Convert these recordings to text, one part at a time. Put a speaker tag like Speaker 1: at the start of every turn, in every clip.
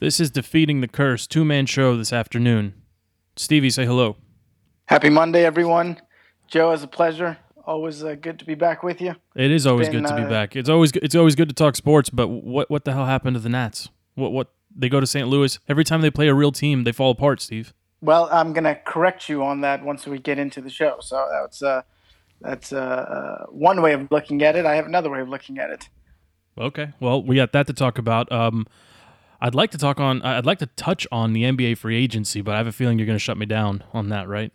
Speaker 1: This is Defeating the Curse, two man show this afternoon. Stevie, say hello.
Speaker 2: Happy Monday, everyone. Joe, it's a pleasure. Always uh, good to be back with you.
Speaker 1: It is always
Speaker 2: been,
Speaker 1: good to be
Speaker 2: uh,
Speaker 1: back. It's always it's always good to talk sports, but what what the hell happened to the Nats? What what they go to St. Louis every time they play a real team, they fall apart, Steve.
Speaker 2: Well, I'm going to correct you on that once we get into the show. So that's uh, that's uh, uh, one way of looking at it. I have another way of looking at it.
Speaker 1: Okay. Well, we got that to talk about. Um, I'd like to talk on. I'd like to touch on the NBA free agency, but I have a feeling you're going to shut me down on that, right?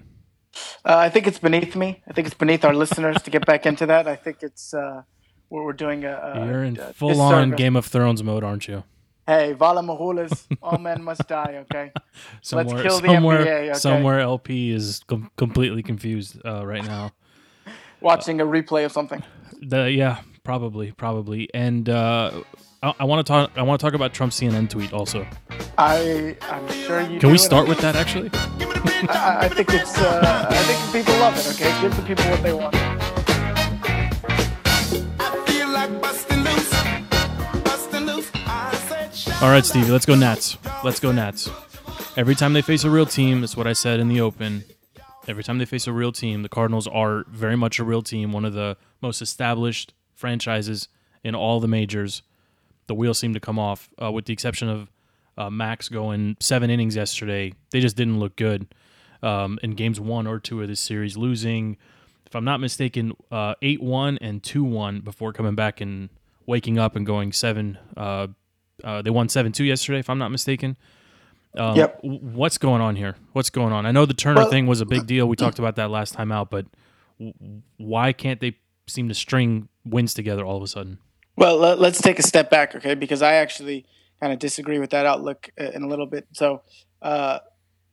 Speaker 2: Uh, I think it's beneath me. I think it's beneath our listeners to get back into that. I think it's uh, we're, we're doing a, a
Speaker 1: You're in
Speaker 2: a
Speaker 1: full on. Game of Thrones mode, aren't you?
Speaker 2: Hey, Valar Morghulis, all men must die. Okay,
Speaker 1: Somewhere, let's
Speaker 2: kill the
Speaker 1: somewhere,
Speaker 2: NBA, okay?
Speaker 1: somewhere. LP is com- completely confused uh, right now.
Speaker 2: watching a replay of something.
Speaker 1: The, yeah, probably, probably. And uh, I, want to talk. I want to talk about Trump's CNN tweet also.
Speaker 2: I I'm sure you.
Speaker 1: Can we start with that actually?
Speaker 2: I, I think it's. Uh, I think people love it. Okay, give the people what they want.
Speaker 1: All right, Stevie, let's go Nats. Let's go Nats. Every time they face a real team, that's what I said in the open. Every time they face a real team, the Cardinals are very much a real team, one of the most established franchises in all the majors. The wheels seem to come off, uh, with the exception of uh, Max going seven innings yesterday. They just didn't look good um, in games one or two of this series, losing, if I'm not mistaken, uh, 8 1 and 2 1 before coming back and waking up and going 7 uh, uh, they won seven two yesterday, if I'm not mistaken. Um,
Speaker 2: Yep.
Speaker 1: What's going on here? What's going on? I know the Turner
Speaker 2: Well-
Speaker 1: thing was a big deal. We talked about that last time out, but w- why can't they seem to string wins together all of a sudden?
Speaker 2: Well, let, let's take a step back, okay? Because I actually kind of disagree with that outlook uh, in a little bit. So, uh,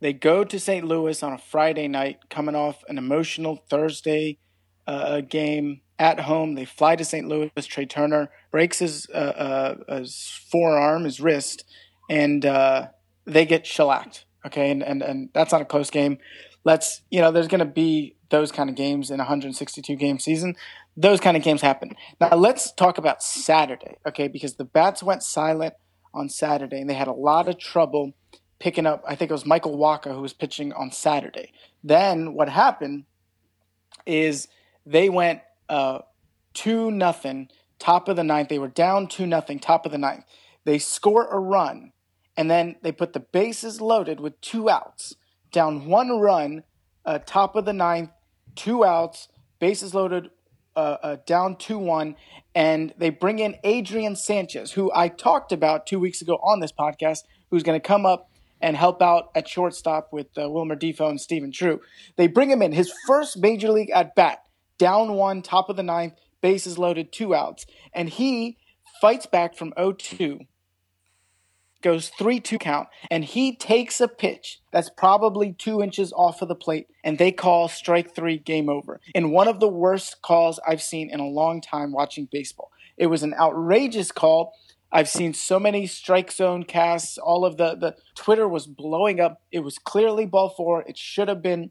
Speaker 2: they go to St. Louis on a Friday night, coming off an emotional Thursday uh, game at home. They fly to St. Louis. Trea Turner breaks his, uh, uh, his forearm, his wrist, and uh, they get shellacked. Okay, and, and and that's not a close game. Let's you know, there's going to be those kind of games in a 162 game season. Those kind of games happen. Now let's talk about Saturday, okay? Because the bats went silent on Saturday, and they had a lot of trouble picking up. I think it was Michael Wacha who was pitching on Saturday. Then what happened is they went uh, two nothing, top of the ninth. They were down two nothing, top of the ninth. They score a run, and then they put the bases loaded with two outs, down one run, uh, top of the ninth, two outs, bases loaded, uh, uh, down two one, and they bring in Adrian Sanchez, who I talked about two weeks ago on this podcast, who's going to come up and help out at shortstop with uh, Wilmer Difo and Stephen Drew. They bring him in his first major league at bat, down one, top of the ninth, bases loaded, two outs, and he fights back from 0-2 goes 3 2 count, and he takes a pitch that's probably two inches off of the plate, and they call strike three game over. In one of the worst calls I've seen in a long time watching baseball. It was an outrageous call. I've seen so many strike zone casts. All of the, the Twitter was blowing up. It was clearly ball four. It should have been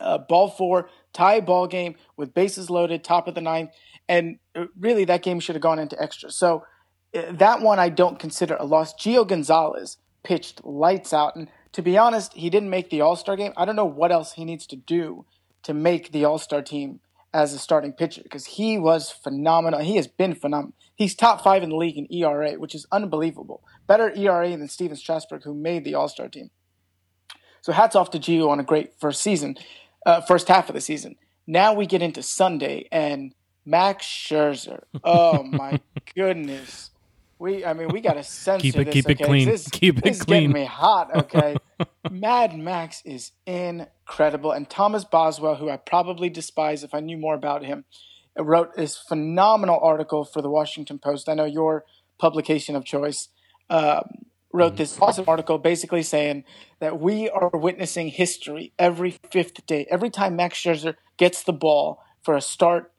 Speaker 2: uh, ball four, tie ball game with bases loaded, top of the ninth. And uh, really, that game should have gone into extra. So, that one I don't consider a loss. Gio Gonzalez pitched lights out, and to be honest, he didn't make the All Star game. I don't know what else he needs to do to make the All Star team as a starting pitcher because he was phenomenal. He has been phenomenal. He's top five in the league in ERA, which is unbelievable. Better ERA than Stephen Strasburg, who made the All Star team. So hats off to Gio on a great first season, uh, first half of the season. Now we get into Sunday and Max Scherzer. Oh my goodness. We, I mean, we got to censor
Speaker 1: Keep it-
Speaker 2: this.
Speaker 1: keep it clean.
Speaker 2: This,
Speaker 1: Keep it
Speaker 2: this is getting me hot. Okay, Mad Max is incredible, and Thomas Boswell, who I probably despise if I knew more about him, wrote this phenomenal article for the Washington Post. I know your publication of choice. Um, wrote this awesome article basically saying that we are witnessing history every fifth day. Every time Max Scherzer gets the ball for a start,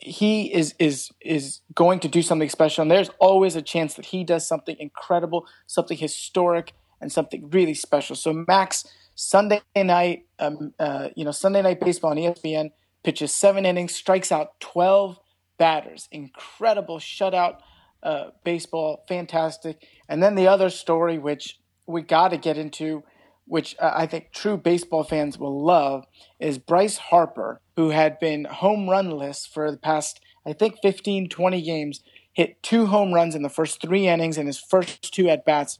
Speaker 2: he is is is going to do something special, and there's always a chance that he does something incredible, something historic, and something really special. So Max Sunday night, um, uh, you know, Sunday night baseball on ESPN pitches seven innings, strikes out twelve batters, incredible shutout uh, baseball, fantastic. And then the other story, which we got to get into, which uh, I think true baseball fans will love, is Bryce Harper, who had been home runless for the past, I think, 15, 20 games, hit two home runs in the first three innings in his first two at bats.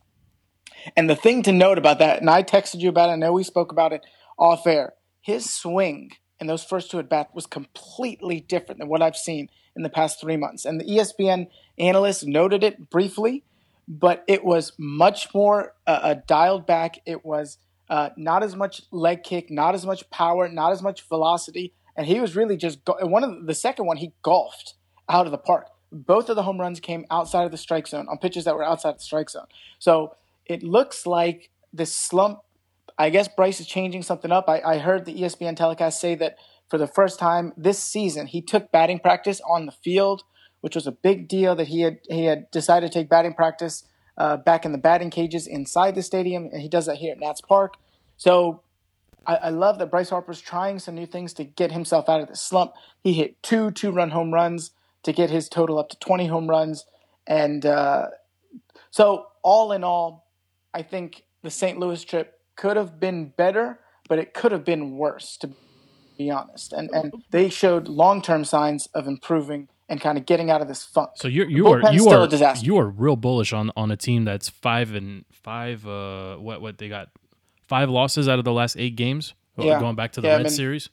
Speaker 2: And the thing to note about that, and I texted you about it, I know we spoke about it off air, his swing in those first two at bats was completely different than what I've seen in the past three months. And the ESPN analyst noted it briefly, but it was much more uh, uh, dialed back. It was uh, not as much leg kick, not as much power, not as much velocity. And he was really just go- one of the, second one he golfed out of the park. Both of the home runs came outside of the strike zone on pitches that were outside the strike zone. So it looks like this slump. I guess Bryce is changing something up. I, I heard the ESPN telecast say that for the first time this season, he took batting practice on the field, which was a big deal that he had he had decided to take batting practice uh, back in the batting cages inside the stadium, and he does that here at Nats Park. So I, I love that Bryce Harper's trying some new things to get himself out of the slump. He hit two two run home runs to get his total up to 20 home runs, and uh, so all in all, I think the St. Louis trip could have been better, but it could have been worse, to be honest. And and they showed long term signs of improving and kind of getting out of this funk.
Speaker 1: So you're you are you are you are real bullish on on a team that's five and five. Uh, what what they got five losses out of the last eight games. Yeah. Going back to the yeah, Red I mean, series,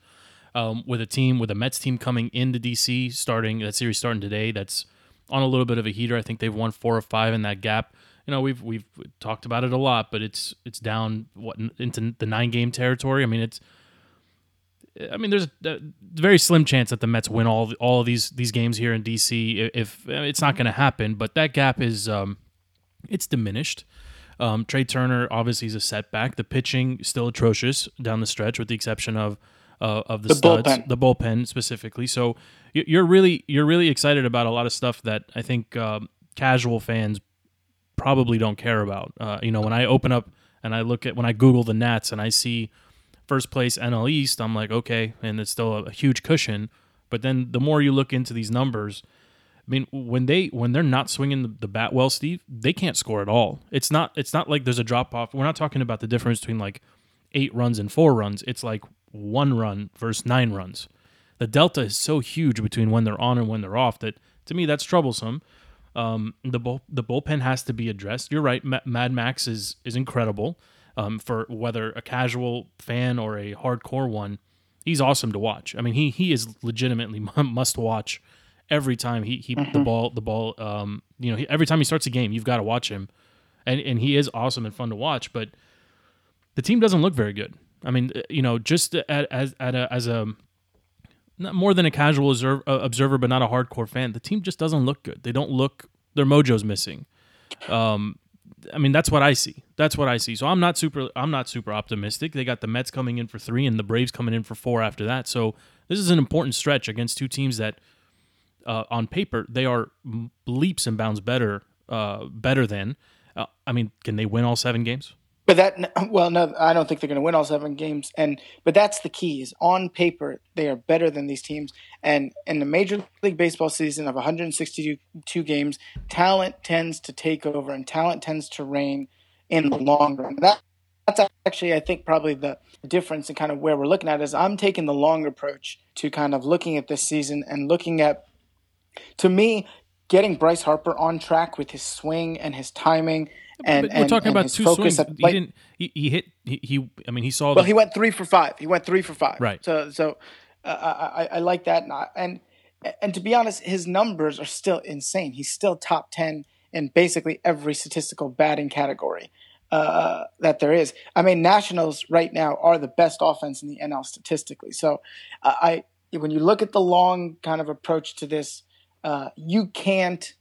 Speaker 1: um, with a team with a Mets team coming into DC, starting that series starting today. That's on a little bit of a heater. I think they've won four or five in that gap you know we've we've talked about it a lot, but it's it's down what into the nine game territory. I mean it's. I mean, there's a very slim chance that the Mets win all all of these these games here in DC. If, it's not going to happen, but that gap is um, it's diminished. Um, Trea Turner obviously is a setback. The pitching still atrocious down the stretch, with the exception of uh, of the, the studs, bullpen. the bullpen specifically. So you're really you're really excited about a lot of stuff that I think um, casual fans probably don't care about. Uh, you know, when I open up and I look at when I Google the Nats and I see first place NL East, I'm like, okay, and it's still a, a huge cushion. But then the more you look into these numbers, I mean, when they when they're not swinging the, the, bat well, Steve, they can't score at all. It's not it's not like there's a drop off. We're not talking about the difference between like eight runs and four runs. It's like one run versus nine runs. The delta is so huge between when they're on and when they're off that to me that's troublesome. Um, the bull, the bullpen has to be addressed. You're right. Mad Max is is incredible. Um, for whether a casual fan or a hardcore one, he's awesome to watch. I mean, he he is legitimately must watch every time he he mm-hmm. the ball the ball. Um, you know, he, every time he starts a game, you've got to watch him, and and he is awesome and fun to watch. But the team doesn't look very good. I mean, uh, you know, just at, as at a, as a not more than a casual observer, uh, observer, but not a hardcore fan. The team just doesn't look good. They don't look. Their mojo's missing. Um, I mean, that's what I see. That's what I see. So I'm not super. I'm not super optimistic. They got the Mets coming in for three, and the Braves coming in for four after that. So this is an important stretch against two teams that, uh, on paper, they are leaps and bounds better. Uh, better than. Uh, I mean, can they win all seven games?
Speaker 2: But that well, no, I don't think they're going to win all seven games. And but that's the key: is on paper they are better than these teams. And in the Major League Baseball season of 162 games, talent tends to take over, and talent tends to reign in the long run. That that's actually, I think, probably the difference in kind of where we're looking at is I'm taking the long approach to kind of looking at this season and looking at, to me, getting Bryce Harper on track with his swing and his timing and,
Speaker 1: we're talking and about two swings. At, he didn't. He, he, hit. He, he. I mean, he saw.
Speaker 2: Well, the, he went three for five. He went three for five.
Speaker 1: Right.
Speaker 2: So, so uh, I, I like that, and, I, and and to be honest, his numbers are still insane. He's still top ten in basically every statistical batting category uh, that there is. I mean, Nationals right now are the best offense in the NL statistically. So, uh, I when you look at the long kind of approach to this, uh, you can't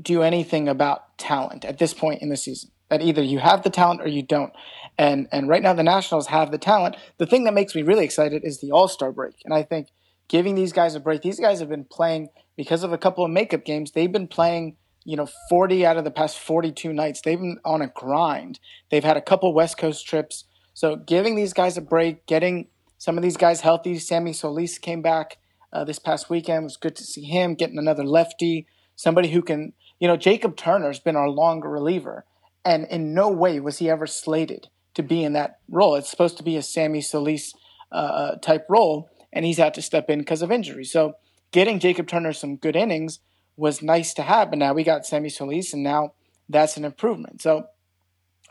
Speaker 2: do anything about talent at this point in the season. That either you have the talent or you don't. And and right now the Nationals have the talent. The thing that makes me really excited is the All Star break. And I think giving these guys a break, these guys have been playing because of a couple of makeup games, they've been playing, you know, 40 out of the past 42 nights. They've been on a grind. They've had a couple West Coast trips. So giving these guys a break, getting some of these guys healthy. Sammy Solis came back uh, this past weekend. It was good to see him getting another lefty, somebody who can you know, Jacob Turner's been our longer reliever, and in no way was he ever slated to be in that role. It's supposed to be a Sammy Solis uh, uh type role, and he's had to step in because of injury. So getting Jacob Turner some good innings was nice to have, but now we got Sammy Solis, and now that's an improvement. So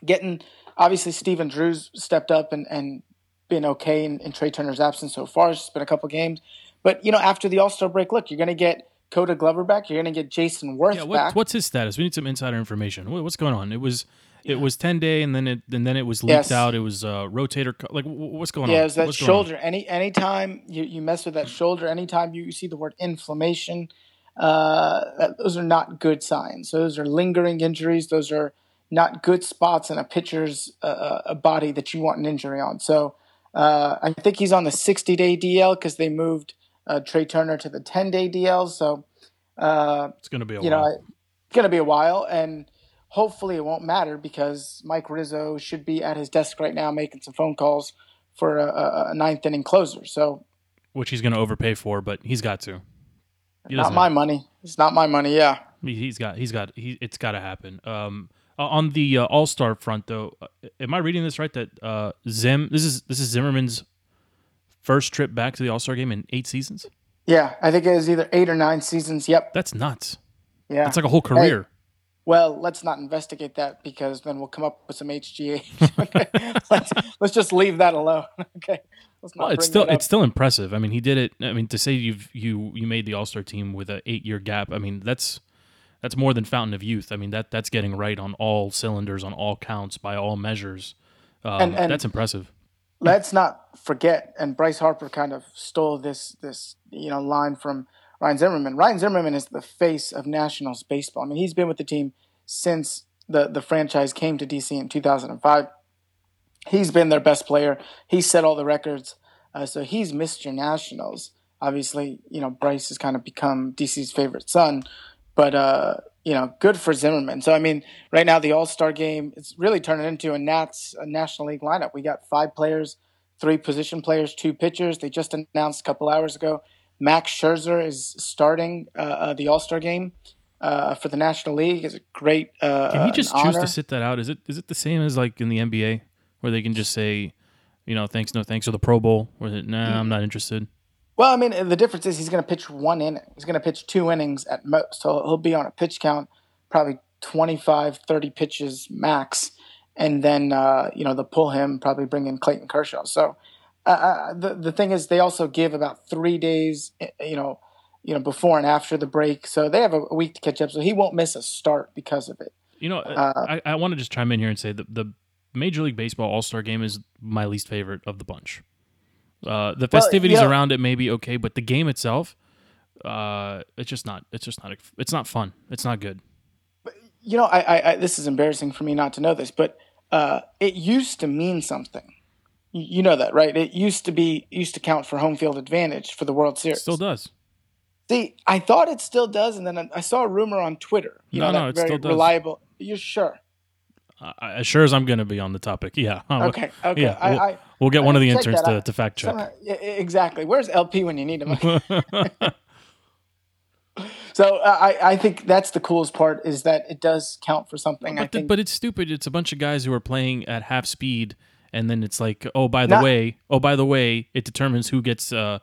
Speaker 2: getting obviously Stephen Drew's stepped up and, and been okay in, in Trea Turner's absence so far. It's been a couple games, but you know after the All Star break, look, you're going to get Koda Glover back. You're going to get Jayson Werth
Speaker 1: yeah, what,
Speaker 2: back.
Speaker 1: What's his status? We need some insider information. What, what's going on? It was it was ten day, and then it and then it was leaked yes. out. It was uh, rotator. Like what's going
Speaker 2: yeah,
Speaker 1: on?
Speaker 2: Yeah, it's that
Speaker 1: what's
Speaker 2: shoulder. Any anytime you, you mess with that shoulder, anytime you see the word inflammation, uh, those are not good signs. So those are lingering injuries. Those are not good spots in a pitcher's uh, uh a body that you want an injury on. So uh, I think he's on the 60 day DL because they moved uh, Trea Turner to the 10 day DL. So
Speaker 1: uh, it's going to be a
Speaker 2: you
Speaker 1: while.
Speaker 2: know it's going to be a while, and hopefully it won't matter because Mike Rizzo should be at his desk right now making some phone calls for a, a ninth inning closer. So
Speaker 1: which he's going to overpay for, but he's got to.
Speaker 2: He not my money. It's not my money. Yeah,
Speaker 1: he's got. He's got. He, it's got to happen. Um, on the uh, All Star front, though, uh, am I reading this right? That uh, Zim. This is this is Zimmerman's first trip back to the All Star game in eight seasons.
Speaker 2: Yeah, I think it was either eight or nine seasons. Yep.
Speaker 1: That's nuts.
Speaker 2: Yeah,
Speaker 1: that's like a whole career. Hey,
Speaker 2: well, let's not investigate that because then we'll come up with some HGH. let's, let's just leave that alone. okay.
Speaker 1: well, it's still it's still impressive. I mean, he did it. I mean, to say you've you you made the All Star team with an eight year gap. I mean, that's that's more than fountain of youth. I mean, that that's getting right on all cylinders, on all counts, by all measures. Um, and, and that's impressive.
Speaker 2: Let's not forget. And Bryce Harper kind of stole this this you know line from Ryan Zimmerman. Ryan Zimmerman is the face of Nationals baseball. I mean, he's been with the team since the the franchise came to DC in 2005 he's been their best player. He set all the records. Uh, so he's Mr. Nationals. Obviously, you know, Bryce has kind of become DC's favorite son, but, uh, you know, good for Zimmerman. So, I mean, right now the All Star game, it's really turning into a Nats a National League lineup. We got five players, three position players, two pitchers. They just announced a couple hours ago Max Scherzer is starting uh, uh the All Star game. Uh, for the National League is a great. Uh,
Speaker 1: Can he just choose honor. to sit that out? Is it is it the same as like in the NBA? where they can just say, you know, thanks, no thanks, or the Pro Bowl, where they, nah, mm-hmm. I'm not interested.
Speaker 2: Well, I mean, the difference is he's going to pitch one inning. He's going to pitch two innings at most. So he'll be on a pitch count, probably 25, 30 pitches max. And then, uh, you know, they'll pull him, probably bring in Clayton Kershaw. So uh, uh the, the thing is, they also give about three days, eh, you know, you know, before and after the break. So they have a week to catch up. So he won't miss a start because of it.
Speaker 1: You know, uh, I, I want to just chime in here and say the, the Major League Baseball All Star Game is my least favorite of the bunch. Uh, the festivities well, yeah. around it may be okay, but the game itself, uh, it's just not. It's just not. It's not fun. It's not good.
Speaker 2: You know, I, I, I this is embarrassing for me not to know this, but uh, it used to mean something. You know that, right? It used to be used to count for home field advantage for the World Series.
Speaker 1: It still does.
Speaker 2: See, I thought it still does, and then I saw a rumor on Twitter. You
Speaker 1: no,
Speaker 2: know,
Speaker 1: no, it still does.
Speaker 2: Reliable. You're sure?
Speaker 1: Uh, as sure as I'm going to be on the topic, yeah.
Speaker 2: Okay, okay.
Speaker 1: Yeah, we'll, I, we'll get I, one of the interns to, to fact check.
Speaker 2: Somehow, yeah, exactly. Where's LP when you need him? so uh, I, I think that's the coolest part is that it does count for something.
Speaker 1: But,
Speaker 2: the,
Speaker 1: but it's stupid. It's a bunch of guys who are playing at half speed, and then it's like, oh, by the Not, way, oh, by the way, it determines who gets uh,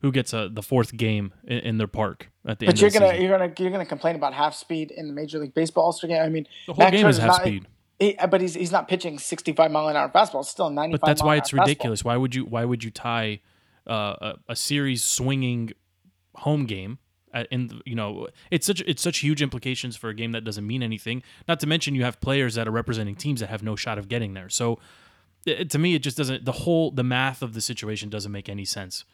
Speaker 1: who gets uh, the fourth game in, in, their park at the
Speaker 2: but
Speaker 1: end.
Speaker 2: But you're gonna
Speaker 1: season.
Speaker 2: you're gonna you're gonna complain about half speed in the Major League Baseball All Star game. I mean,
Speaker 1: the whole Max game is half not, speed.
Speaker 2: He, but he's he's not pitching 65 mile an hour fastball. It's still 95.
Speaker 1: But that's why it's ridiculous.
Speaker 2: Fastball.
Speaker 1: Why would you why would you tie uh, a, a, series swinging home game at, in you know it's such it's such huge implications for a game that doesn't mean anything. Not to mention you have players that are representing teams that have no shot of getting there. So it, to me, it just doesn't. The whole the math of the situation doesn't make any sense.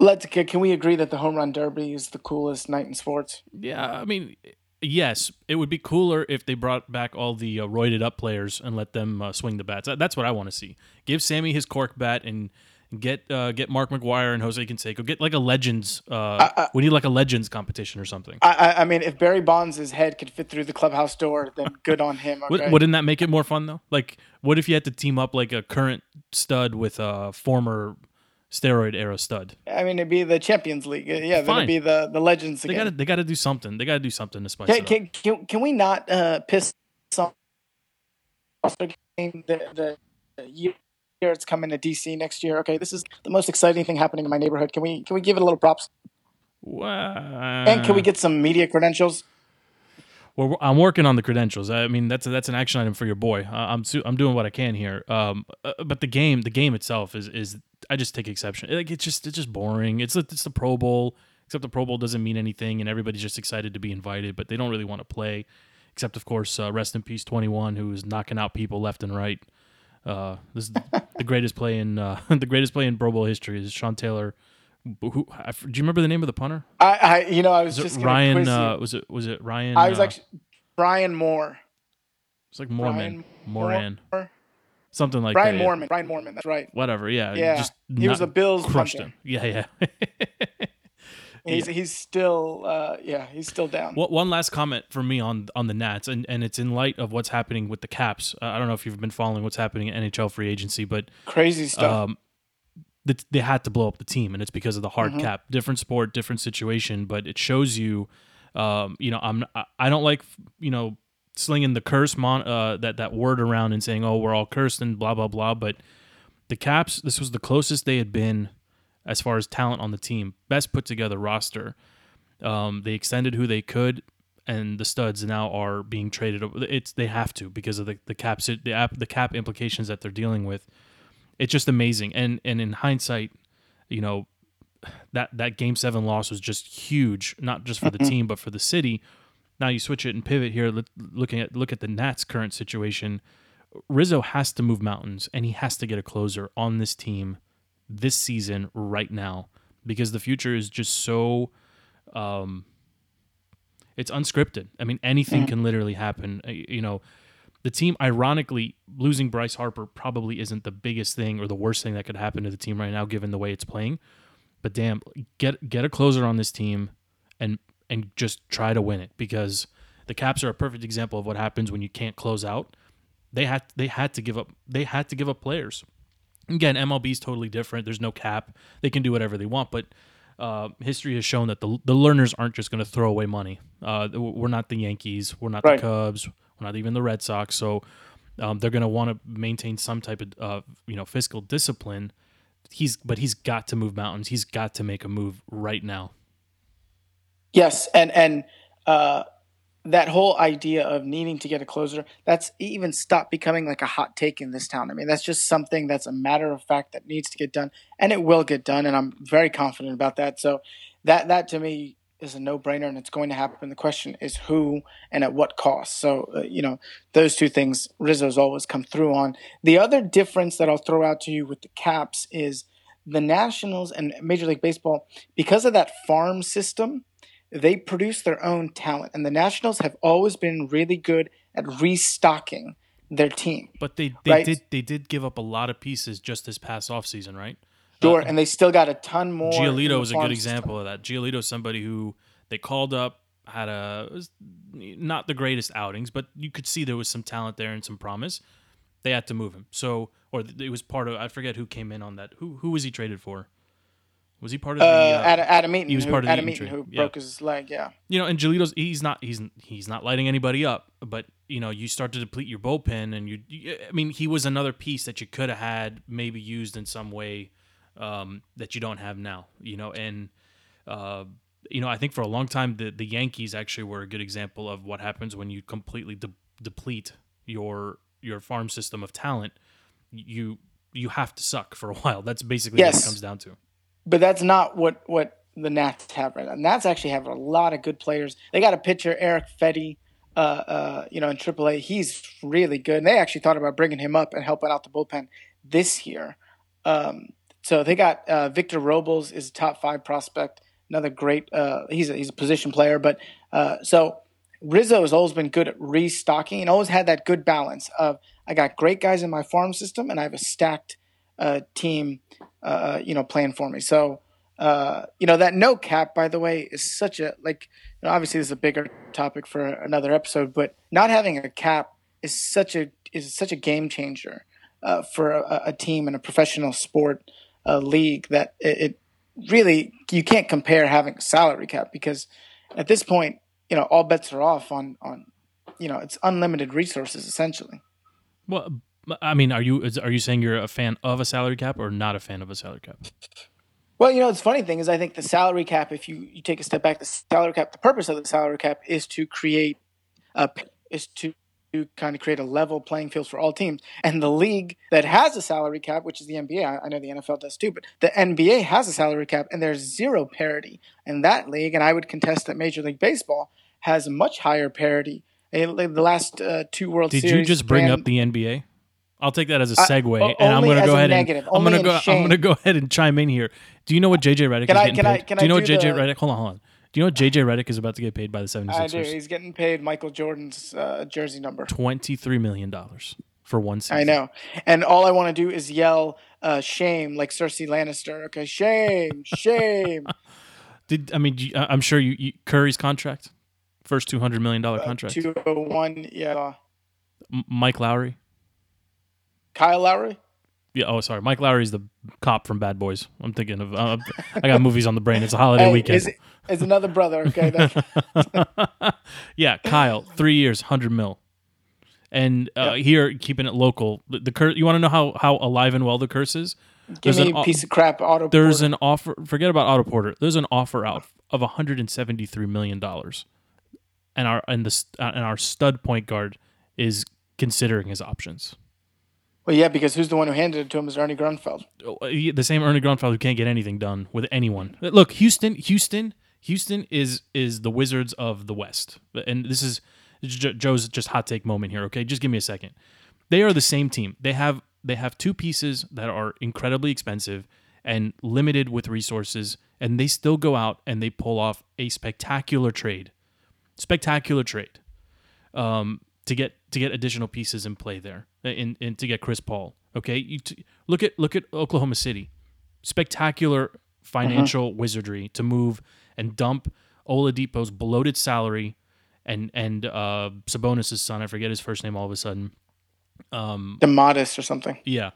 Speaker 2: Let's can we agree that the home run derby is the coolest night in sports?
Speaker 1: Yeah, I mean yes, it would be cooler if they brought back all the uh, roided up players and let them uh, swing the bats. That's what I want to see. Give Sammy his cork bat and get uh, get Mark McGwire and Jose Canseco. Get like a legends. Uh, we need like a legends competition or something.
Speaker 2: I, I, mean, if Barry Bonds' head could fit through the clubhouse door, then good on him. Okay?
Speaker 1: Wouldn't that make it more fun though? Like, what if you had to team up like a current stud with a former steroid era stud.
Speaker 2: I mean, it'd be the Champions League. Yeah, then
Speaker 1: Fine.
Speaker 2: it'd be the the Legends
Speaker 1: They got to they got to do something. They got to do something to spice
Speaker 2: Can,
Speaker 1: it
Speaker 2: can, can, can we not uh, piss the game the, the year it's coming to DC next year? Okay, this is the most exciting thing happening in my neighborhood. Can we can we give it a little props?
Speaker 1: Wow.
Speaker 2: And can we get some media credentials?
Speaker 1: Well, I'm working on the credentials. I mean, that's a, that's an action item for your boy. I'm I'm doing what I can here. Um, uh, but the game, the game itself is is I just take exception. Like it's just it's just boring. It's it's the Pro Bowl, except the Pro Bowl doesn't mean anything, and everybody's just excited to be invited, but they don't really want to play. Except of course, uh, rest in peace, 21, who is knocking out people left and right. Uh, this is the, the greatest play in uh, the greatest play in Pro Bowl history. Is Sean Taylor. Who, I, do you remember the name of the punter?
Speaker 2: I, I you know I was
Speaker 1: Was
Speaker 2: just
Speaker 1: Ryan? Uh, was it was it Ryan?
Speaker 2: I was
Speaker 1: uh,
Speaker 2: actually Brian Moore.
Speaker 1: It's like Mormon,
Speaker 2: Brian
Speaker 1: Moran,
Speaker 2: Moore.
Speaker 1: something like
Speaker 2: Brian
Speaker 1: that.
Speaker 2: Mormon. Brian Moorman. That's right.
Speaker 1: Whatever. Yeah.
Speaker 2: Yeah,
Speaker 1: Just
Speaker 2: he was a Bills
Speaker 1: crushed
Speaker 2: punter.
Speaker 1: him. Yeah, yeah.
Speaker 2: He's he's still uh, yeah he's still down.
Speaker 1: Well, one last comment from me on on the Nats, and, and it's in light of what's happening with the Caps. Uh, I don't know if you've been following what's happening at NHL free agency, but
Speaker 2: Crazy stuff.
Speaker 1: um, th- they had to blow up the team, and it's because of the hard
Speaker 2: Mm-hmm.
Speaker 1: cap. Different sport, different situation, but it shows you, um, you know, I'm I- don't like you know slinging the curse mon- uh, that that word around and saying, oh, we're all cursed and blah blah blah. But the Caps, this was the closest they had been as far as talent on the team, best put together roster. Um, they extended who they could, and the studs now are being traded. It's they have to because of the the cap the app the cap implications that they're dealing with. It's just amazing, and and in hindsight, you know, that that game seven loss was just huge, not just for the team but for the city. Now you switch it and pivot here, look- looking at look at the Nats' current situation. Rizzo has to move mountains, and he has to get a closer on this team this season right now because the future is just so um it's unscripted. I mean anything can literally happen. Uh, You know, the team ironically losing Bryce Harper probably isn't the biggest thing or the worst thing that could happen to the team right now given the way it's playing. But damn, get get a closer on this team and and just try to win it because the Caps are a perfect example of what happens when you can't close out. They had they had to give up they had to give up players. Again, MLB is totally different. There's no cap. They can do whatever they want, but uh, history has shown that the the Lerners aren't just going to throw away money. Uh, we're not the Yankees. We're not
Speaker 2: Right.
Speaker 1: the Cubs. Not even the Red Sox. So um, they're going to want to maintain some type of uh, you know fiscal discipline. He's but he's got to move mountains. He's got to make a move right now.
Speaker 2: Yes, and and uh, that whole idea of needing to get a closer that's even stopped becoming like a hot take in this town. I mean, that's just something that's a matter of fact that needs to get done, and it will get done, and I'm very confident about that. So that that to me is a no brainer, and it's going to happen. The question is who and at what cost. So uh, you know those two things Rizzo's always come through on. The other difference that I'll throw out to you with the Caps is the Nationals and Major League Baseball because of that farm system they produce their own talent and the nationals have always been really good at restocking their team
Speaker 1: But they they
Speaker 2: Right.
Speaker 1: did they did give up a lot of pieces just this past offseason, right?
Speaker 2: Sure and they still got a ton more
Speaker 1: Giolito is a good
Speaker 2: system.
Speaker 1: example of that. Giolito is somebody who they called up, had a was not the greatest outings, but you could see there was some talent there and some promise. They had to move him. So, or it was part of I forget who came in on that. Who who was he traded for? Was he part of
Speaker 2: uh,
Speaker 1: the? Uh,
Speaker 2: Adam, Adam Eaton,
Speaker 1: he was
Speaker 2: who,
Speaker 1: part of the
Speaker 2: Adam
Speaker 1: Eaton
Speaker 2: Eaton, who.
Speaker 1: Yeah.
Speaker 2: broke his leg. Yeah,
Speaker 1: you know, and Giolito's he's not he's he's not lighting anybody up, but you know, you start to deplete your bullpen, and you, you I mean, he was another piece that you could have had maybe used in some way um, that you don't have now, you know, and uh, you know, I think for a long time the the Yankees actually were a good example of what happens when you completely de- deplete your your farm system of talent. You you have to suck for a while. That's basically what it comes down to.
Speaker 2: but that's not what what the Nats have right now. Nats actually have a lot of good players. They got a pitcher, Erick Fedde, uh, uh, you know, in AAA. He's really good. And they actually thought about bringing him up and helping out the bullpen this year. Um, so they got uh, Victor Robles is a top five prospect, another great. Uh, he's a, he's a position player, but uh, so Rizzo has always been good at restocking and always had that good balance of I got great guys in my farm system and I have a stacked uh, team, uh, you know, playing for me. So uh, you know that no cap, by the way, is such a like. You know, obviously, this is a bigger topic for another episode, but not having a cap is such a is such a game changer uh, for a, a team in a professional sport. A league that it, it really you can't compare having a salary cap because at this point, you know, all bets are off on on you know it's unlimited resources essentially.
Speaker 1: Well, I mean, are you are you saying you're a fan of a salary cap or not a fan of a salary cap?
Speaker 2: Well, you know, the funny thing is, I think the salary cap, if you, you take a step back, the salary cap, the purpose of the salary cap is to create a is to kind of create a level playing field for all teams. And the league that has a salary cap, which is the NBA, I, know the NFL does too, but the NBA has a salary cap, and there's zero parity in that league. And I would contest that Major League Baseball has much higher parity. In the last uh, two World
Speaker 1: Did
Speaker 2: Series.
Speaker 1: Did you just bring
Speaker 2: ran-
Speaker 1: up the NBA? I'll take that as a segue,
Speaker 2: o-
Speaker 1: and I'm going to go ahead
Speaker 2: negative,
Speaker 1: and I'm going to go. I'm going to go ahead and chime in here. Do you know what JJ Redick
Speaker 2: Can
Speaker 1: is
Speaker 2: I-
Speaker 1: getting
Speaker 2: can I-
Speaker 1: paid? do you
Speaker 2: I
Speaker 1: know what JJ
Speaker 2: the-
Speaker 1: Redick? Hold on, hold on. Do you know what JJ Redick is about to get paid by the 76ers?
Speaker 2: I do. He's getting paid Michael Jordan's uh, jersey number.
Speaker 1: Twenty-three million dollars for one season.
Speaker 2: I know. And all I want to do is yell uh, shame like Cersei Lannister. Okay, shame, shame.
Speaker 1: Did I mean? I'm sure you, you Curry's contract, first two hundred million
Speaker 2: Uh,
Speaker 1: dollar contract.
Speaker 2: 201, yeah.
Speaker 1: Mike Lowry.
Speaker 2: Kyle Lowry?
Speaker 1: Yeah. Oh, sorry. Mike Lowry's the cop from Bad Boys. I'm thinking of. Uh, I got movies on the brain. It's a holiday
Speaker 2: Hey,
Speaker 1: weekend.
Speaker 2: is, is another brother, okay?
Speaker 1: Yeah, Kyle, three years, hundred mil, and uh, here keeping it local. The, the curse. You want to know how how alive and well the curse is?
Speaker 2: give
Speaker 1: There's
Speaker 2: me
Speaker 1: an
Speaker 2: a piece of crap Otto
Speaker 1: There's
Speaker 2: porter.
Speaker 1: an offer. Forget about Otto Porter. There's an offer out of 173 million dollars, and our and the uh, and our stud point guard is considering his options.
Speaker 2: Well, yeah, because who's the one who handed it to him is Ernie Grunfeld.
Speaker 1: Uh, the same Ernie Grunfeld who can't get anything done with anyone. Look, Houston, Houston, Houston is is the Wizards of the West, and this is Joe's just hot take moment here. Okay, just give me a second. They are the same team. They have they have two pieces that are incredibly expensive and limited with resources, and they still go out and they pull off a spectacular trade, spectacular trade, um, to get to get additional pieces in play there, and, and to get Chris Paul. Okay, you t- look at look at Oklahoma City, spectacular financial wizardry to move and dump Oladipo's bloated salary and and uh, Sabonis' son. I forget his first name all of a sudden. Um,
Speaker 2: The Modest or something.
Speaker 1: yeah.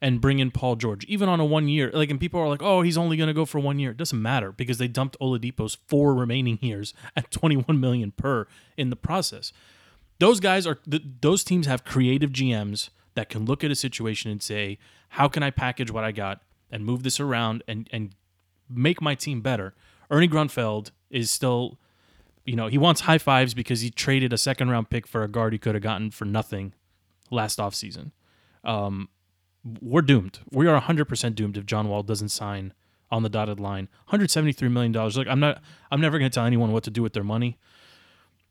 Speaker 1: And bring in Paul George, even on a one year. Like, and people are like, "Oh, he's only going to go for one year." It doesn't matter because they dumped Oladipo's four remaining years at twenty-one million per in the process. Those guys are th- those teams have creative GMs that can look at a situation and say, "How can I package what I got and move this around and and make my team better?" Ernie Grunfeld is still, you know, he wants high fives because he traded a second round pick for a guard he could have gotten for nothing last offseason. Um, we're doomed. We are 100% doomed if John Wall doesn't sign on the dotted line. 173 million dollars. Like I'm not I'm never going to tell anyone what to do with their money.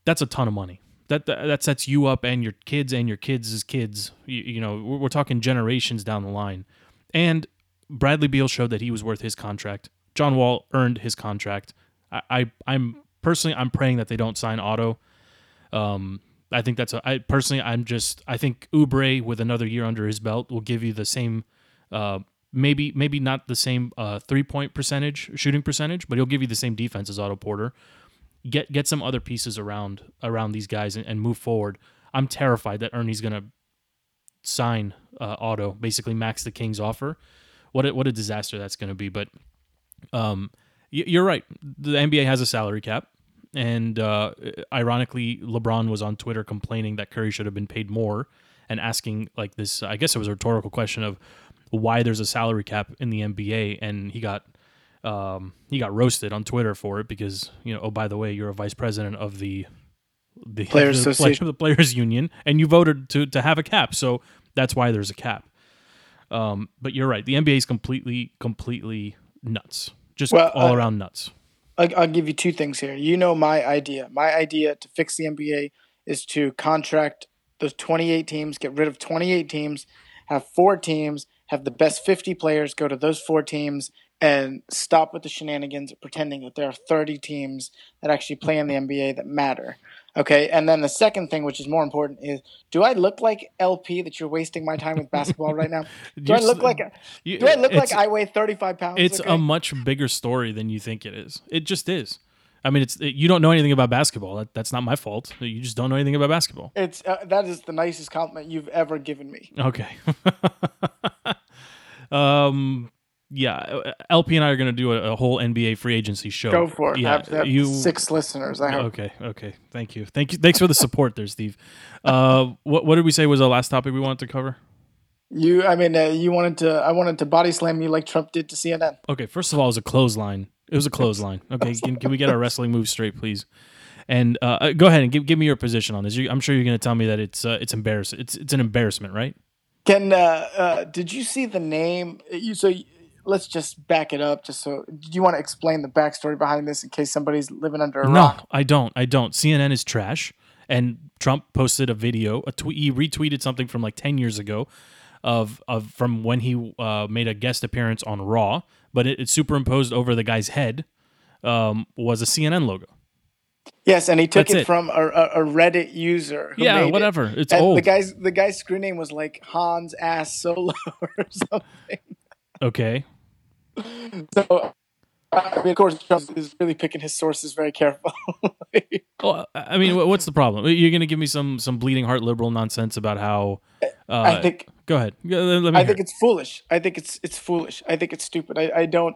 Speaker 1: That's a ton of money. That that, sets you up and your kids and your kids' kids. You, you know, we're, we're talking generations down the line. And Bradley Beal showed that he was worth his contract. John Wall earned his contract. I, I I'm personally I'm praying that they don't sign Otto. Um, I think that's a. I personally, I'm just. I think Oubre with another year under his belt will give you the same. Uh, maybe maybe not the same uh, three point percentage, shooting percentage, but he'll give you the same defense as Otto Porter. Get get some other pieces around around these guys and, and move forward. I'm terrified that Ernie's gonna sign uh, Otto, basically max the Kings offer. What a, what a disaster that's gonna be. But um, you're right. The NBA has a salary cap. And uh, ironically, LeBron was on Twitter complaining that Curry should have been paid more and asking, like, this I guess it was a rhetorical question of why there's a salary cap in the NBA. And he got. Um, he got roasted on Twitter for it because you know. Oh, by the way, you're a vice president of the the
Speaker 2: Players
Speaker 1: the,
Speaker 2: Association.
Speaker 1: the players union, and you voted to to have a cap. So that's why there's a cap. Um, but you're right. The NBA is completely, completely nuts. Just
Speaker 2: Well,
Speaker 1: all
Speaker 2: uh,
Speaker 1: around nuts.
Speaker 2: I'll, I'll give you two things here. You know my idea. My idea to fix the NBA is to contract those 28 teams, get rid of 28 teams, have four teams, have the best 50 players go to those four teams, and stop with the shenanigans pretending that there are 30 teams that actually play in the NBA that matter. Okay, and then the second thing, which is more important, is do I look like LP that you're wasting my time with basketball right now? Do I look like
Speaker 1: You-
Speaker 2: do I look like I weigh 35 pounds?
Speaker 1: It's
Speaker 2: okay?
Speaker 1: a much bigger story than you think it is. It just is. I mean, it's you don't know anything about basketball. That, that's not my fault. You just don't know anything about basketball.
Speaker 2: It's uh, that is the nicest compliment you've ever given me.
Speaker 1: Okay. um, yeah, uh, LP and I are going to do a, a, whole NBA free agency show.
Speaker 2: Go for it.
Speaker 1: Yeah,
Speaker 2: have, have you six listeners. I hope.
Speaker 1: Okay, okay. Thank you, thank you. Thanks for the support, there, Steve. Uh, what what did we say was the last topic we wanted to cover?
Speaker 2: You, I mean, uh, you wanted to. I wanted to body slam you like Trump did to CNN.
Speaker 1: Okay, first of all, it was a clothesline. It was a clothesline. Okay, can, can we get our wrestling moves straight, please? And uh, uh, go ahead and give, give me your position on this. You, I'm sure you're going to tell me that it's uh, it's embarrassing. It's it's an embarrassment, right?
Speaker 2: Can uh, uh, did you see the name? You so let's just back it up. Just so, do you want to explain the backstory behind this in case somebody's living under a
Speaker 1: no,
Speaker 2: rock?
Speaker 1: No, I don't. I don't. CNN is trash, and Trump posted a video. A tweet. He retweeted something from like ten years ago, of of from when he uh, made a guest appearance on Raw, but it, it superimposed over the guy's head um, was a CNN logo.
Speaker 2: Yes, and he took it, it, from a, a, Reddit user.
Speaker 1: yeah, whatever.
Speaker 2: It.
Speaker 1: It's
Speaker 2: and
Speaker 1: old.
Speaker 2: The guy's the guy's screen name was like Hans Ass Solo or something.
Speaker 1: Okay.
Speaker 2: So, I mean, of course, Trump is really picking his sources very carefully.
Speaker 1: well, I mean, what's the problem? You're going to give me some some bleeding heart liberal nonsense about how?
Speaker 2: Uh, I think.
Speaker 1: Go ahead.
Speaker 2: I think it's foolish. I think it's it's foolish. I think it's stupid. I, I don't.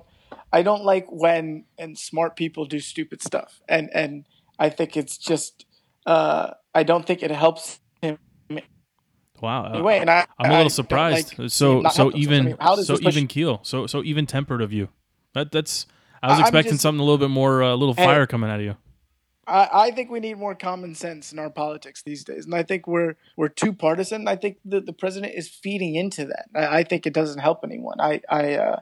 Speaker 2: I don't like when and smart people do stupid stuff, and and I think it's just. Uh, I don't think it helps him
Speaker 1: Wow.
Speaker 2: Anyway, and I,
Speaker 1: I'm a little surprised. Like, so so even I mean, so even keel. So so even tempered of you. That that's. I was expecting just, something a little bit more, a uh, little fire coming out of you.
Speaker 2: I, I think we need more common sense in our politics these days, and I think we're we're too partisan. I think the, the president is feeding into that. I, I think it doesn't help anyone. I I, uh,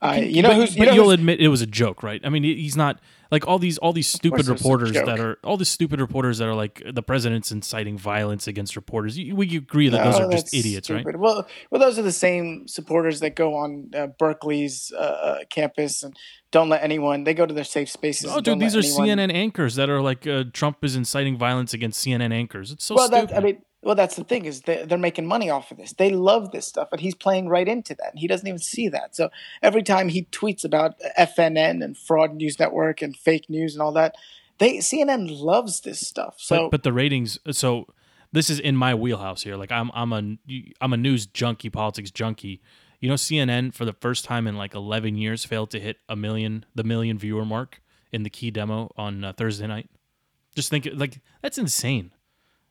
Speaker 2: I you know
Speaker 1: but,
Speaker 2: who's
Speaker 1: you
Speaker 2: know
Speaker 1: you'll admit it was a joke, right? I mean, he's not like all these all these stupid reporters that are all these stupid reporters that are like the president's inciting violence against reporters. We agree that no, those are just idiots,
Speaker 2: stupid.
Speaker 1: right?
Speaker 2: Well, well, those are the same supporters that go on uh, Berkeley's uh, uh, campus and don't let anyone. They go to their safe spaces.
Speaker 1: Oh, dude, these are anyone, CNN anchors that are like uh, Trump is inciting violence against CNN anchors. It's so
Speaker 2: well,
Speaker 1: stupid.
Speaker 2: That, I mean, well, that's the thing is they, they're making money off of this. They love this stuff, and he's playing right into that. And he doesn't even see that. So every time he tweets about FNN and Fraud News Network and fake news and all that, they CNN loves this stuff. So,
Speaker 1: but, but the ratings. So this is in my wheelhouse here. Like I'm I'm a I'm a news junkie, politics junkie. You know, CNN for the first time in like 11 years failed to hit a million, the million viewer mark in the key demo on uh, Thursday night. Just think, like that's insane.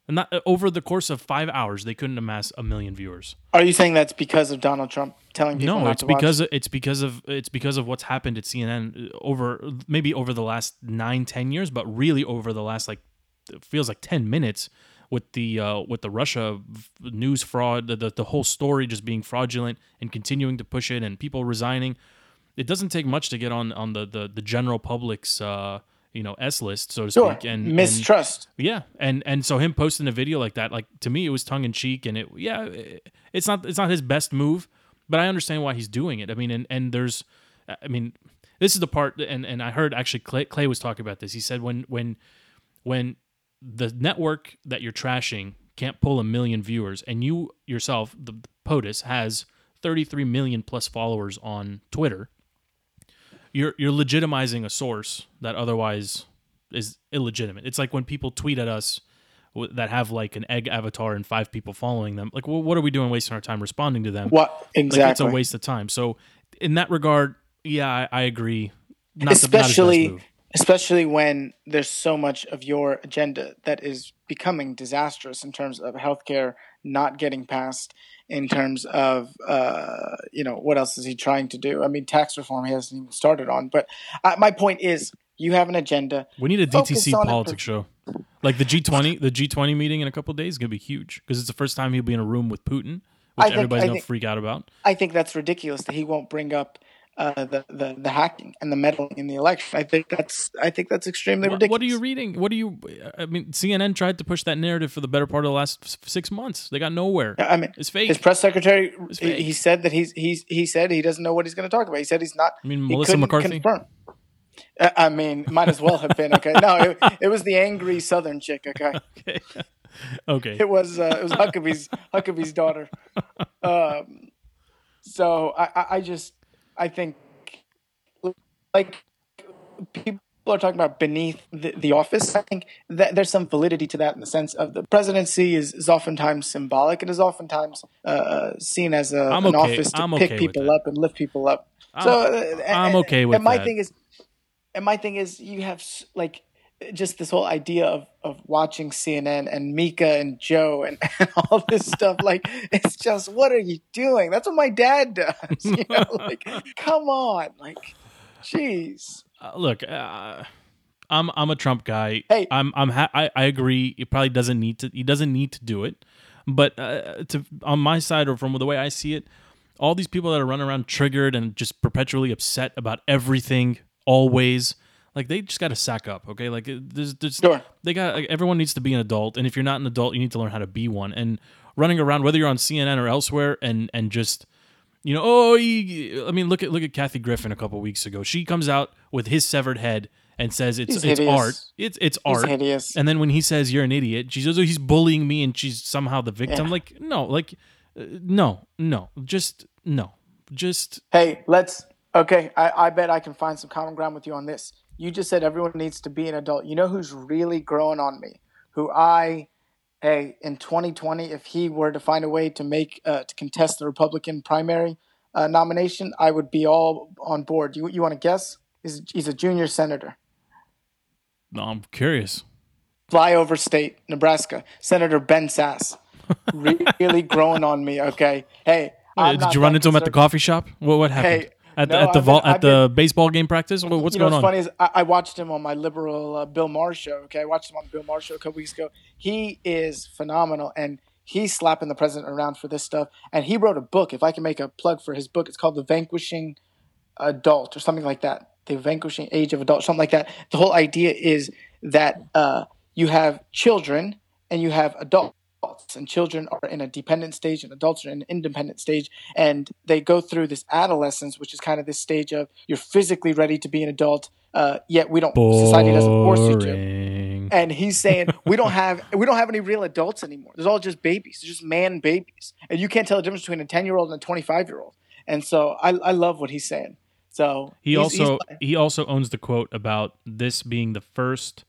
Speaker 1: And not uh, over the course of five hours, they couldn't amass a million viewers.
Speaker 2: Are you saying that's because of Donald Trump telling people?
Speaker 1: No, it's because of, it's because of it's because of what's happened at CNN uh, over maybe over the last nine ten years, but really over the last like it feels like ten minutes with the uh, with the Russia news fraud, the, the the whole story just being fraudulent and continuing to push it, and people resigning. It doesn't take much to get on on the the, the general public's. Uh, you know S list, so to
Speaker 2: sure.
Speaker 1: speak, and
Speaker 2: mistrust.
Speaker 1: And, yeah, and and so him posting a video like that, like to me, it was tongue in cheek, and it yeah, it's not it's not his best move, but I understand why he's doing it. I mean, and and there's, I mean, this is the part, and and I heard actually Clay, Clay was talking about this. He said when when when the network that you're trashing can't pull a million viewers, and you yourself, the POTUS, has 33 million plus followers on Twitter you're you're legitimizing a source that otherwise is illegitimate. It's like when people tweet at us that have like an egg avatar and five people following them. Like, well, what are we doing wasting our time responding to them?
Speaker 2: What exactly? Like,
Speaker 1: it's a waste of time. So, in that regard, yeah, I, I agree.
Speaker 2: Not especially, the, especially when there's so much of your agenda that is becoming disastrous in terms of healthcare not getting passed in terms of uh, you know what else is he trying to do? I mean, tax reform he hasn't even started on. But uh, my point is, you have an agenda.
Speaker 1: We need a DTC politics show, like the G twenty. The G twenty meeting in a couple days is gonna be huge because it's the first time he'll be in a room with Putin, which think, everybody's gonna freak out about.
Speaker 2: I think that's ridiculous that he won't bring up uh, the, the the hacking and the meddling in the election. I think that's I think that's extremely
Speaker 1: what,
Speaker 2: ridiculous.
Speaker 1: What are you reading? What are you? I mean, CNN tried to push that narrative for the better part of the last six months. They got nowhere.
Speaker 2: I mean,
Speaker 1: it's fake.
Speaker 2: His press secretary he, said that he's he's he said he doesn't know what he's going to talk about. He said he's not.
Speaker 1: I mean, Melissa McCarthy.
Speaker 2: Confirm. I mean, might as well have been okay. No, it, it was the angry Southern chick. Okay.
Speaker 1: okay. okay.
Speaker 2: It was uh, it was Huckabee's Huckabee's daughter. Um, so I, I just I think like people are talking about beneath the, the office. I think that there's some validity to that in the sense of the presidency is, is oftentimes symbolic and is oftentimes uh, seen as a,
Speaker 1: I'm
Speaker 2: an
Speaker 1: okay-
Speaker 2: office to
Speaker 1: I'm
Speaker 2: pick
Speaker 1: okay
Speaker 2: people up and lift people up.
Speaker 1: I'm-
Speaker 2: so uh,
Speaker 1: I'm
Speaker 2: and-
Speaker 1: okay with
Speaker 2: and my
Speaker 1: that.
Speaker 2: thing is, and my thing is, you have like just this whole idea of, of watching CNN and Mika and Joe and, and all this stuff. Like, it's just, what are you doing? That's what my dad does. You know, like, come on, like, jeez.
Speaker 1: Uh, look, uh, I'm I'm a Trump guy.
Speaker 2: Hey.
Speaker 1: I'm I'm ha- I, I agree. He probably doesn't need to. He doesn't need to do it. But uh, to on my side, or from the way I see it, all these people that are running around triggered and just perpetually upset about everything, always, like they just got to sack up. Okay, like there's, there's
Speaker 2: Sure.
Speaker 1: they got like, everyone needs to be an adult, and if you're not an adult, you need to learn how to be one. And running around, whether you're on CNN or elsewhere, and and just you know, oh, he, I mean, look at look at Kathy Griffin a couple weeks ago. She comes out with his severed head and says it's
Speaker 2: He's
Speaker 1: it's
Speaker 2: hideous.
Speaker 1: art. It's it's
Speaker 2: He's
Speaker 1: art.
Speaker 2: hideous.
Speaker 1: And then when he says you're an idiot, she says, "Oh, he's bullying me," and she's somehow the victim.
Speaker 2: Yeah.
Speaker 1: Like, no, like, uh, no, no, just no, just
Speaker 2: Hey, let's. Okay, I, I bet I can find some common ground with you on this. You just said everyone needs to be an adult. You know who's really growing on me? Who I, hey, in 2020, if he were to find a way to make uh, to contest the Republican primary uh, nomination, I would be all on board. You you want to guess? He's, he's a junior senator.
Speaker 1: no. I'm curious.
Speaker 2: Flyover State, Nebraska, Senator Ben Sasse. really growing on me. Okay, hey. I'm
Speaker 1: did you run into him at the coffee shop? What what happened?
Speaker 2: Hey,
Speaker 1: at the
Speaker 2: no,
Speaker 1: at the
Speaker 2: I've
Speaker 1: vault
Speaker 2: been-
Speaker 1: at the baseball game practice? What's
Speaker 2: you know
Speaker 1: going
Speaker 2: what's
Speaker 1: on?
Speaker 2: funny is I, I watched him on my liberal uh, Bill Maher show. Okay, I watched him on the Bill Maher show a couple weeks ago. He is phenomenal, and he's slapping the president around for this stuff. And he wrote a book. If I can make a plug for his book, it's called The Vanquishing Adult or something like that. The Vanquishing Age of Adult, something like that. The whole idea is that uh, you have children and you have adults. And children are in a dependent stage, and adults are in an independent stage, and they go through this adolescence, which is kind of this stage of you're physically ready to be an adult, uh, yet we don't. Society doesn't force you to and he's saying we don't have we don't have any real adults anymore. There's all just babies, They're just man babies, and you can't tell the difference between a ten year old and a twenty five year old. And so I, I love what he's saying. So
Speaker 1: He
Speaker 2: he's-
Speaker 1: also
Speaker 2: he's-
Speaker 1: he also owns the quote about this being the first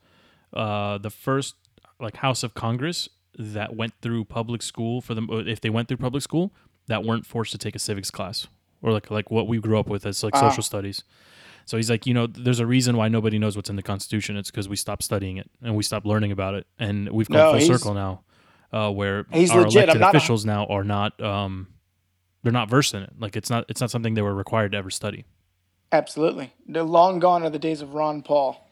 Speaker 1: uh the first like House of Congress that went through public school for them if they went through public school that weren't forced to take a civics class or like like what we grew up with as like
Speaker 2: Ah.
Speaker 1: social studies. So he's like, you know, there's a reason why nobody knows what's in the Constitution. It's because we stopped studying it and we stopped learning about it, and we've come
Speaker 2: No,
Speaker 1: full circle now, uh, where our
Speaker 2: legit.
Speaker 1: Elected
Speaker 2: not a-
Speaker 1: officials now are not, um, they're not versed in it. Like it's not, it's not something they were required to ever study.
Speaker 2: absolutely. they're long gone are the days of Ron Paul.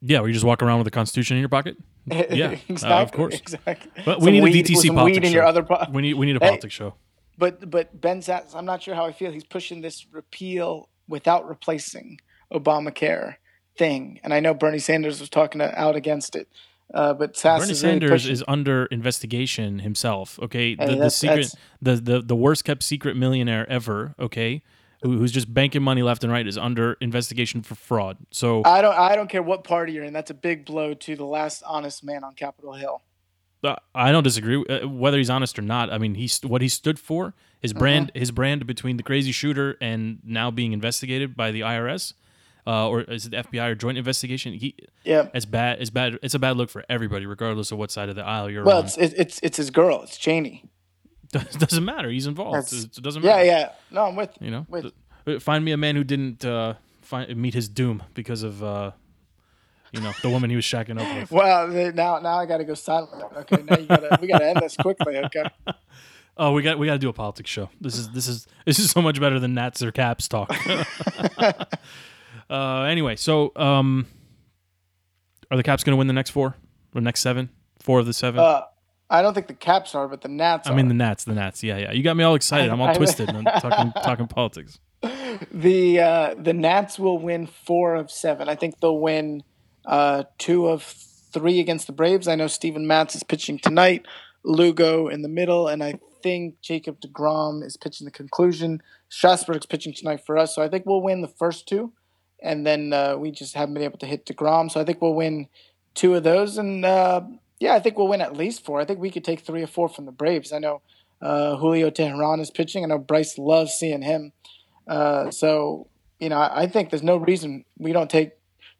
Speaker 1: Yeah, where you just walk around with the Constitution in your pocket. Yeah,
Speaker 2: exactly.
Speaker 1: uh, of course.
Speaker 2: Exactly.
Speaker 1: But we
Speaker 2: Some
Speaker 1: need a DTC politics
Speaker 2: weed in
Speaker 1: show.
Speaker 2: your other. Po-
Speaker 1: We need we need a
Speaker 2: Hey.
Speaker 1: politics show.
Speaker 2: But but Ben Sasse, I'm not sure how I feel. He's pushing this repeal without replacing Obamacare thing, and I know Bernie Sanders was talking out against it. Uh, but Sasse
Speaker 1: Bernie
Speaker 2: is really
Speaker 1: Sanders
Speaker 2: pushing-
Speaker 1: is under investigation himself. Okay, the, the secret, the, the the worst kept secret millionaire ever. Okay, who's just banking money left and right is under investigation for fraud. So
Speaker 2: I don't. I don't care what party you're in. That's a big blow to the last honest man on Capitol Hill.
Speaker 1: Uh, I don't disagree uh, whether he's honest or not. I mean, he's what he stood for, his
Speaker 2: Uh-huh.
Speaker 1: brand, his brand between the crazy shooter and now being investigated by the IRS, uh, or is it the FBI or joint investigation? He,
Speaker 2: Yeah.
Speaker 1: it's bad. It's bad. It's a bad look for everybody, regardless of what side of the aisle you're
Speaker 2: Well,
Speaker 1: on.
Speaker 2: it's it's it's his girl. It's Cheney.
Speaker 1: It doesn't matter. He's involved.
Speaker 2: That's-
Speaker 1: It doesn't matter.
Speaker 2: yeah. Yeah. No, I'm with you.
Speaker 1: Know,
Speaker 2: With-
Speaker 1: find me a man who didn't uh, find, meet his doom because of, uh, you know, the woman he was shacking up with.
Speaker 2: Well, now now I got to go silent. Okay, now you gotta we gotta end this quickly. Okay.
Speaker 1: Oh, we got we got to do a politics show. This is this is this is so much better than Nats or Caps talk. uh, anyway, so um, are the Caps going to win the next four or next seven? Four of the seven.
Speaker 2: Uh, I don't think the Caps are, but the Nats.
Speaker 1: I mean
Speaker 2: are.
Speaker 1: the Nats, the Nats. Yeah, yeah. You got me all excited. I'm all twisted. I'm talking talking politics.
Speaker 2: the uh, the Nats will win four of seven. I think they'll win uh, two of three against the Braves. I know Steven Matz is pitching tonight. Lugo in the middle, and I think Jacob Degrom is pitching the conclusion. Strasburg's pitching tonight for us, so I think we'll win the first two, and then uh, we just haven't been able to hit Degrom. So I think we'll win two of those, and uh, yeah, I think we'll win at least four. I think we could take three or four from the Braves. I know uh, Julio Teheran is pitching. I know Bryce loves seeing him. Uh, so you know, I, I think there's no reason we don't take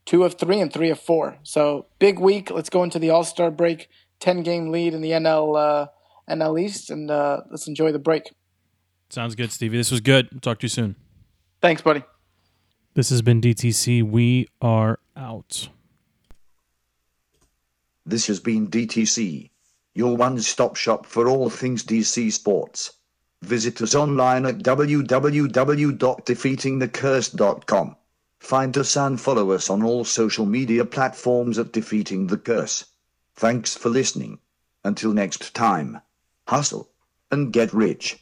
Speaker 2: two of three and three of four. So big week. Let's go into the All Star break. Ten game lead in the NL uh, NL East, and uh, let's enjoy the break.
Speaker 1: Sounds good, Stevie. This was good. Talk to you soon.
Speaker 2: Thanks, buddy.
Speaker 1: This has been DTC. We are out.
Speaker 3: This has been DTC, your one stop shop for all things DC sports. Visit us online at www.defeatingthecurse.com. Find us and follow us on all social media platforms at Defeating the Curse. Thanks for listening. Until next time, hustle and get rich.